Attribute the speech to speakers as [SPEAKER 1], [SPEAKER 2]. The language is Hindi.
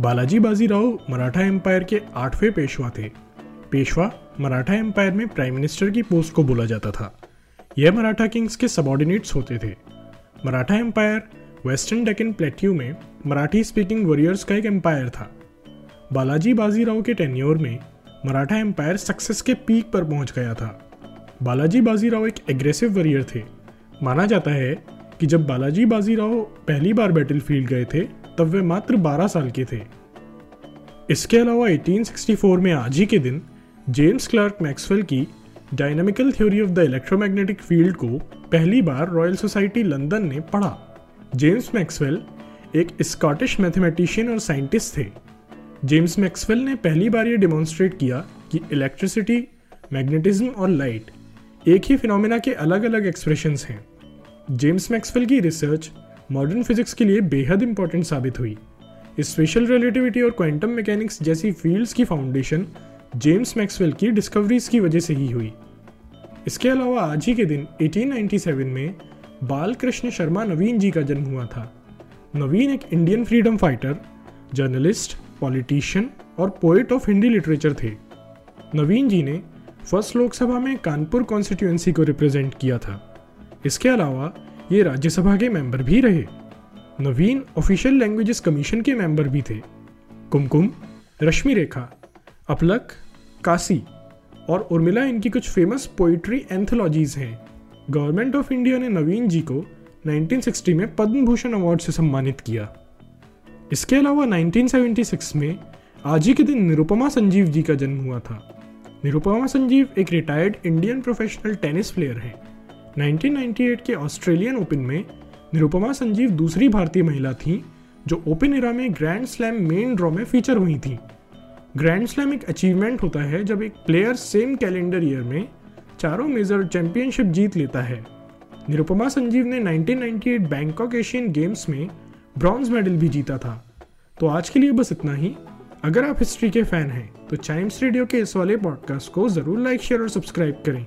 [SPEAKER 1] बालाजी बाजीराव मराठा एम्पायर के आठवें पेशवा थे। पेशवा मराठा एम्पायर में प्राइम मिनिस्टर की पोस्ट को बोला जाता था। यह मराठा किंग्स के सबॉर्डिनेट्स होते थे। Maratha empire western Deccan plateau में मराठी स्पीकिंग वॉरियर्स का एक एम्पायर था। बालाजी बाजीराव के टेन्योर में मराठा एम्पायर सक्सेस के पीक पर पहुँच गया था। बालाजी बाजीराव एक एग्रेसिव वॉरियर थे। माना जाता है कि जब बालाजी बाजीराव पहली बार बैटलफील्ड गए थे तब वे मात्र 12 साल के थे। इसके अलावा 1864 में आज ही के दिन जेम्स क्लार्क मैक्सवेल की dynamical theory of the electromagnetic field को पहली बार रॉयल सोसाइटी लंदन ने पढ़ा। जेम्स मैक्सवेल एक स्कॉटिश मैथमेटिशियन और साइंटिस्ट थे। जेम्स मैक्सवेल ने पहली बार ये डिमॉन्स्ट्रेट किया कि इलेक्ट्रिसिटी मैग्नेटिज्म और लाइट एक ही फिनोमेना के अलग अलग एक्सप्रेशंस हैं। जेम्स मैक्सवेल की रिसर्च मॉडर्न फिजिक्स के लिए बेहद इंपॉर्टेंट साबित हुई। स्पेशल रिलेटिविटी और क्वांटम मैकेनिक्स जैसी फील्ड्स की फाउंडेशन जेम्स मैक्सवेल की डिस्कवरीज की वजह से ही हुई। इसके अलावा आज ही के दिन 1897 में बाल कृष्ण शर्मा नवीन जी का जन्म हुआ था। नवीन एक Indian freedom fighter journalist politician और पोइट ऑफ़ हिंदी लिटरेचर थे। नवीन जी ने फ़र्स्ट लोकसभा में कानपुर कॉन्स्टिट्यूएंसी को रिप्रेजेंट किया था। इसके अलावा ये राज्यसभा के मेंबर भी रहे। नवीन ऑफिशियल लैंग्वेजेस कमीशन के मेंबर भी थे। कुमकुम, रश्मि रेखा, अपलक, काशी और उर्मिला इनकी कुछ फ़ेमस पोइट्री एंथोलॉजीज हैं। गवर्नमेंट ऑफ़ इंडिया ने नवीन जी को 1960 में पद्म भूषण अवार्ड से सम्मानित किया। इसके अलावा 1976 में आज ही के दिन निरुपमा संजीव जी का जन्म हुआ था। निरुपमा संजीव एक retired Indian professional tennis player हैं। 1998 के ऑस्ट्रेलियन ओपन में निरुपमा संजीव दूसरी भारतीय महिला थी, जो ओपन इरा में ग्रैंड स्लैम मेन ड्रॉ में फीचर हुई थी। ग्रैंड स्लैम एक अचीवमेंट होता है जब एक प्लेयर सेम कैलेंडर ईयर में चारों मेजर चैंपियनशिप जीत लेता है। निरुपमा संजीव ने 1998 बैंकॉक एशियन गेम्स में ब्रॉन्ज मेडल भी जीता था। तो आज के लिए बस इतना ही। अगर आप हिस्ट्री के फ़ैन हैं तो चाइम्स रेडियो के इस वाले पॉडकास्ट को ज़रूर लाइक शेयर और सब्सक्राइब करें।